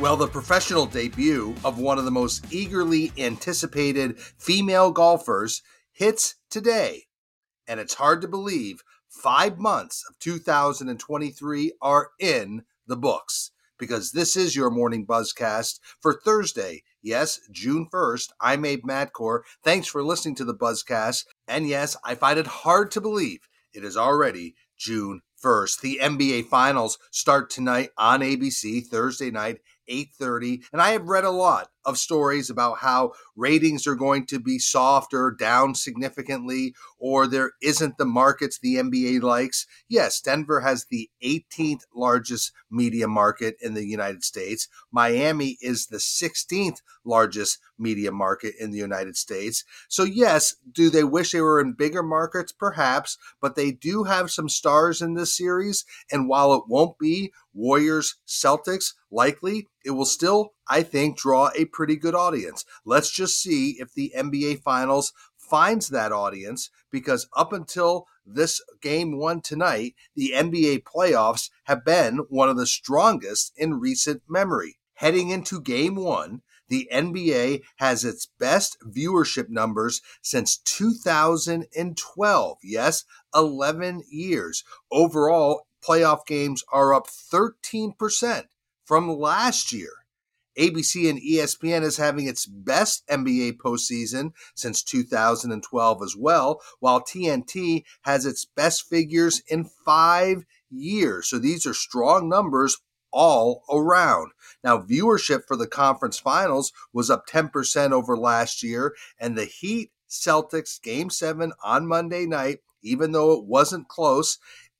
Well, the professional debut of one of the most eagerly anticipated female golfers hits today. And it's hard to believe five months of 2023 are in the books because this is your morning buzzcast for Thursday. Yes, June 1st. I'm Abe Madkour. Thanks for listening to the buzzcast. And yes, I find it hard to believe it is already June 1st. The NBA finals start tonight on ABC Thursday night 8:30 and I have read a lot of stories about how ratings are going to be soft or down significantly or there isn't the markets the NBA likes. Yes, Denver has the 18th largest media market in the United States. Miami is the 16th largest media market in the United States. So yes, do they wish they were in bigger markets perhaps, but they do have some stars in this series and while it won't be Warriors Celtics likely it will still, I think, draw a pretty good audience. Let's just see if the NBA Finals finds that audience because up until this game one tonight, the NBA playoffs have been one of the strongest in recent memory. Heading into game one, the NBA has its best viewership numbers since 2012. Yes, 11 years. Overall, playoff games are up 13% from last year. ABC and ESPN is having its best NBA postseason since 2012 as well, while TNT has its best figures in five years. So these are strong numbers all around. Now, viewership for the conference finals was up 10% over last year, and the Heat Celtics game seven on Monday night, even though it wasn't close,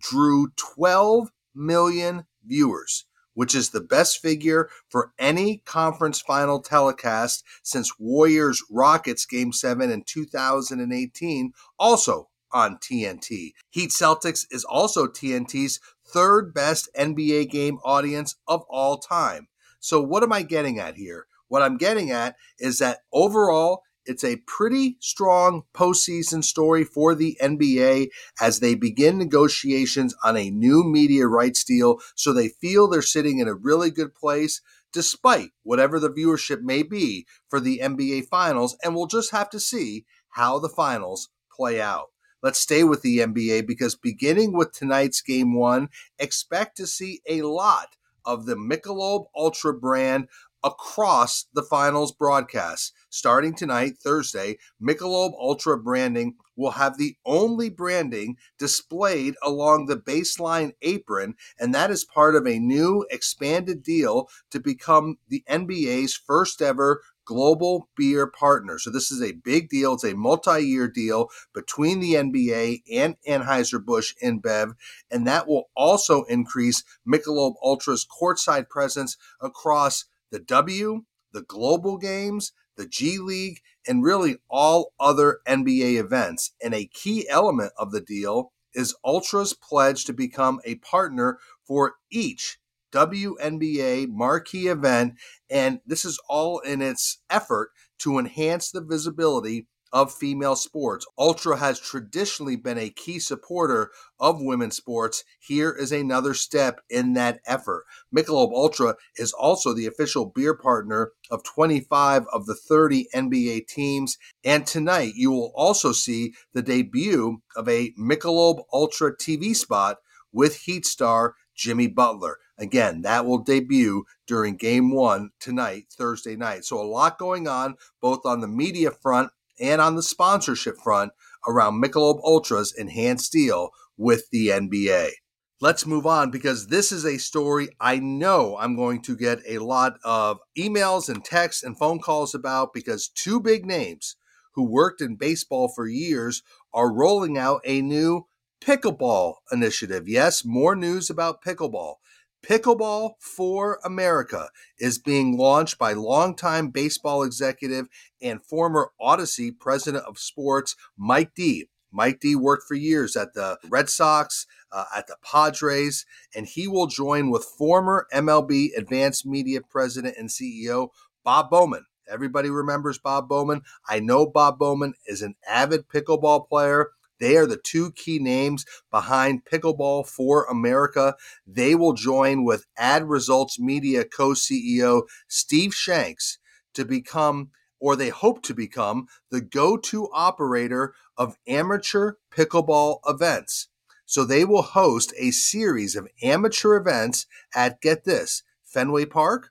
drew 12 million viewers which is the best figure for any conference final telecast since Warriors Rockets Game 7 in 2018, also on TNT. Heat Celtics is also TNT's third best NBA game audience of all time. So, what am I getting at here? What I'm getting at is that overall, it's a pretty strong postseason story for the NBA as they begin negotiations on a new media rights deal. So they feel they're sitting in a really good place despite whatever the viewership may be for the NBA finals. And we'll just have to see how the finals play out. Let's stay with the NBA because beginning with tonight's game one, expect to see a lot of the Michelob Ultra brand across the finals broadcast. Starting tonight, Thursday, Michelob Ultra branding will have the only branding displayed along the baseline apron, and that is part of a new expanded deal to become the NBA's first ever global beer partner. So this is a big deal. It's a multi-year deal between the NBA and Anheuser-Busch InBev, and that will also increase Michelob Ultra's courtside presence across the W, the global games, the G League, and really all other NBA events. And a key element of the deal is Ultra's pledge to become a partner for each WNBA marquee event. And this is all in its effort to enhance the visibility of female sports. Ultra has traditionally been a key supporter of women's sports. Here is another step in that effort. Michelob Ultra is also the official beer partner of 25 of the 30 NBA teams. And tonight you will also see the debut of a Michelob Ultra TV spot with Heat star Jimmy Butler. Again, that will debut during game one tonight, Thursday night. So, a lot going on both on the media front and on the sponsorship front around Michelob Ultra's enhanced deal with the NBA. Let's move on because this is a story I know I'm going to get a lot of emails and texts and phone calls about because two big names who worked in baseball for years are rolling out a new pickleball initiative. Yes, more news about pickleball. Pickleball for America is being launched by longtime baseball executive and former Odyssey president of sports, Mike Dee. Mike Dee worked for years at the Red Sox, uh, at the Padres, and he will join with former MLB Advanced Media president and CEO Bob Bowman. Everybody remembers Bob Bowman. I know Bob Bowman is an avid pickleball player. They are the two key names behind Pickleball for America. They will join with Ad Results Media co CEO Steve Shanks to become, or they hope to become, the go to operator of amateur pickleball events. So they will host a series of amateur events at, get this, Fenway Park,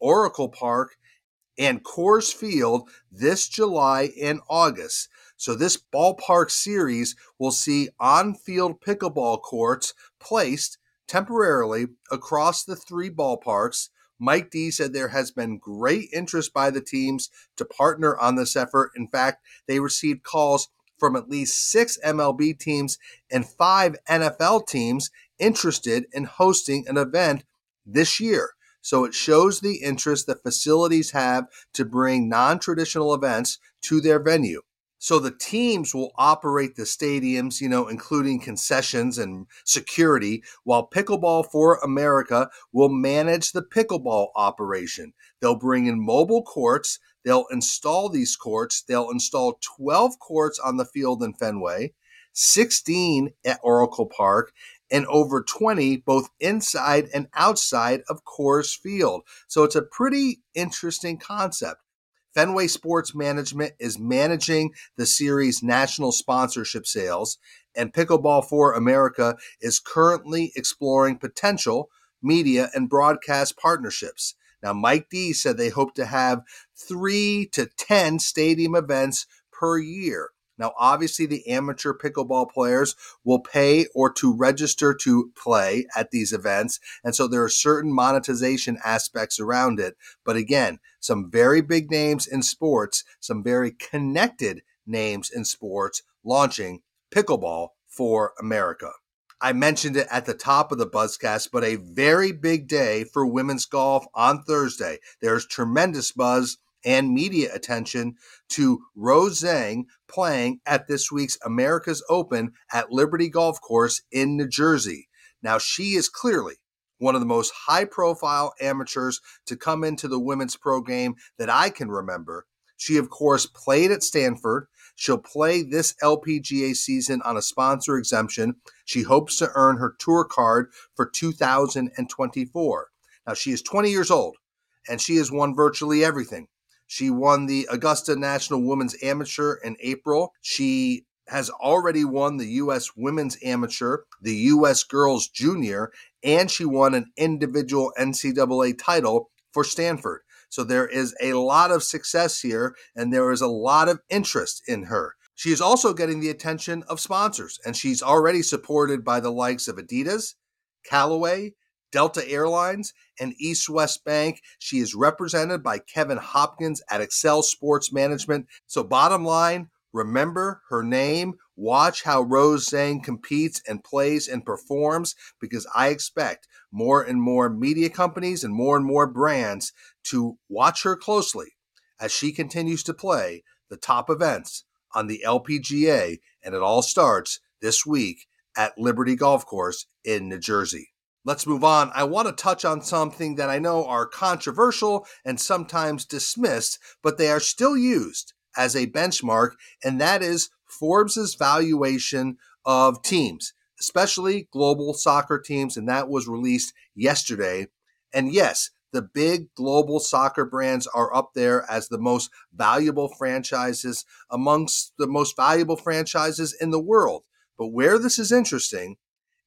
Oracle Park, and Coors Field this July and August. So, this ballpark series will see on field pickleball courts placed temporarily across the three ballparks. Mike Dee said there has been great interest by the teams to partner on this effort. In fact, they received calls from at least six MLB teams and five NFL teams interested in hosting an event this year. So it shows the interest that facilities have to bring non traditional events to their venue. So the teams will operate the stadiums, you know, including concessions and security, while Pickleball for America will manage the pickleball operation. They'll bring in mobile courts, they'll install these courts, they'll install 12 courts on the field in Fenway, 16 at Oracle Park, and over 20 both inside and outside of Coors Field. So it's a pretty interesting concept. Fenway Sports Management is managing the series' national sponsorship sales, and Pickleball for America is currently exploring potential media and broadcast partnerships. Now, Mike Dee said they hope to have three to 10 stadium events per year. Now, obviously, the amateur pickleball players will pay or to register to play at these events. And so there are certain monetization aspects around it. But again, some very big names in sports, some very connected names in sports launching pickleball for America. I mentioned it at the top of the Buzzcast, but a very big day for women's golf on Thursday. There's tremendous buzz and media attention to Rose Zhang playing at this week's America's Open at Liberty Golf Course in New Jersey. Now, she is clearly one of the most high profile amateurs to come into the women's pro game that I can remember. She, of course, played at Stanford. She'll play this LPGA season on a sponsor exemption. She hopes to earn her tour card for 2024. Now, she is 20 years old and she has won virtually everything she won the Augusta National Women's Amateur in April. She has already won the U.S. Women's Amateur, the U.S. Girls Junior, and she won an individual NCAA title for Stanford. So there is a lot of success here, and there is a lot of interest in her. She is also getting the attention of sponsors, and she's already supported by the likes of Adidas, Callaway, Delta Airlines, and East West Bank. She is represented by Kevin Hopkins at Excel Sports Management. So, bottom line, remember her name. Watch how Rose Zhang competes and plays and performs because I expect more and more media companies and more and more brands to watch her closely as she continues to play the top events on the LPGA. And it all starts this week at Liberty Golf Course in New Jersey. Let's move on. I want to touch on something that I know are controversial and sometimes dismissed, but they are still used as a benchmark, and that is Forbes's valuation of teams, especially global soccer teams, and that was released yesterday. And yes, the big global soccer brands are up there as the most valuable franchises amongst the most valuable franchises in the world. But where this is interesting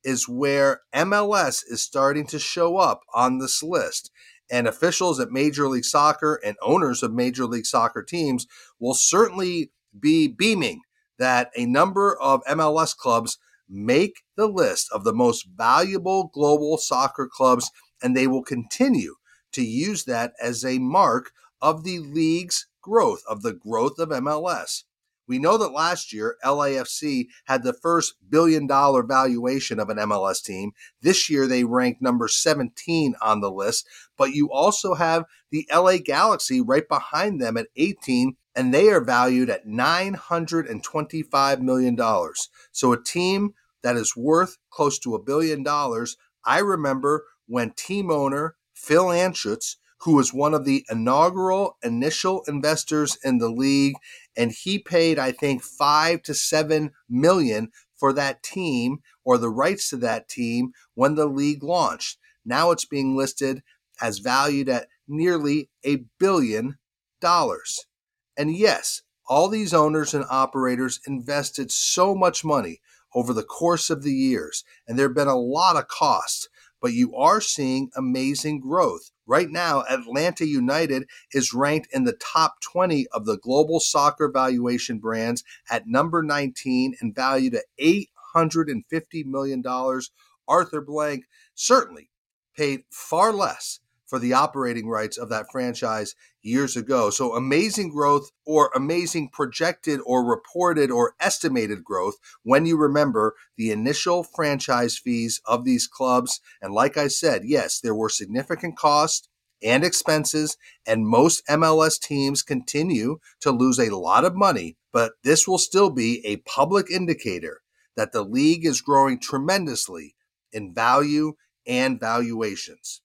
is where MLS is starting to show up on this list. And officials at Major League Soccer and owners of Major League Soccer teams will certainly be beaming that a number of MLS clubs make the list of the most valuable global soccer clubs, and they will continue to use that as a mark of the league's growth, of the growth of MLS. We know that last year, LAFC had the first billion dollar valuation of an MLS team. This year, they ranked number 17 on the list, but you also have the LA Galaxy right behind them at 18, and they are valued at $925 million. So a team that is worth close to a billion dollars. I remember when team owner Phil Anschutz who was one of the inaugural initial investors in the league, and he paid, I think, five to seven million for that team or the rights to that team when the league launched. Now it's being listed as valued at nearly a billion dollars. And yes, all these owners and operators invested so much money over the course of the years, and there have been a lot of costs, but you are seeing amazing growth. Right now, Atlanta United is ranked in the top 20 of the global soccer valuation brands at number 19 and valued at $850 million. Arthur Blank certainly paid far less for the operating rights of that franchise years ago. So amazing growth or amazing projected or reported or estimated growth when you remember the initial franchise fees of these clubs. And like I said, yes, there were significant costs and expenses, and most MLS teams continue to lose a lot of money, but this will still be a public indicator that the league is growing tremendously in value and valuations.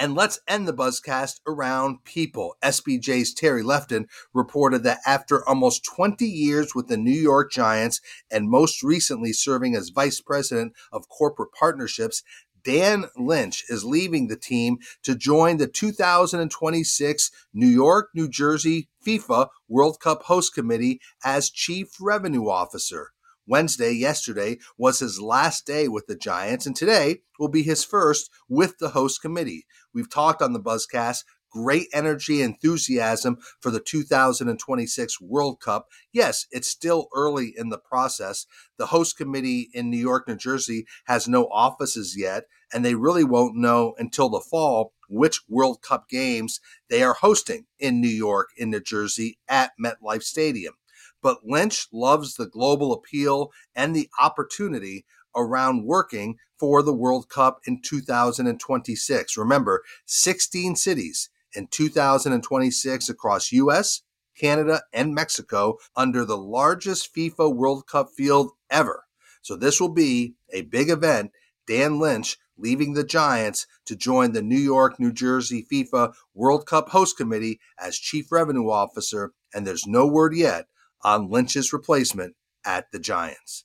And let's end the buzzcast around people. SBJ's Terry Lefton reported that after almost 20 years with the New York Giants and most recently serving as vice president of corporate partnerships, Dan Lynch is leaving the team to join the 2026 New York, New Jersey FIFA World Cup host committee as chief revenue officer. Wednesday, yesterday, was his last day with the Giants, and today will be his first with the host committee. We've talked on the Buzzcast great energy enthusiasm for the 2026 World Cup. Yes, it's still early in the process. The host committee in New York, New Jersey has no offices yet, and they really won't know until the fall which World Cup games they are hosting in New York, in New Jersey at MetLife Stadium. But Lynch loves the global appeal and the opportunity around working for the World Cup in 2026. Remember, 16 cities in 2026 across US, Canada, and Mexico under the largest FIFA World Cup field ever. So this will be a big event. Dan Lynch leaving the Giants to join the New York, New Jersey FIFA World Cup host committee as chief revenue officer, and there's no word yet on Lynch's replacement at the Giants.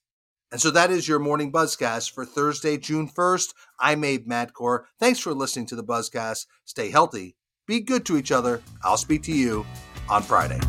And so that is your morning buzzcast for Thursday, June 1st. I'm Abe Madkour. Thanks for listening to the buzzcast. Stay healthy, be good to each other. I'll speak to you on Friday.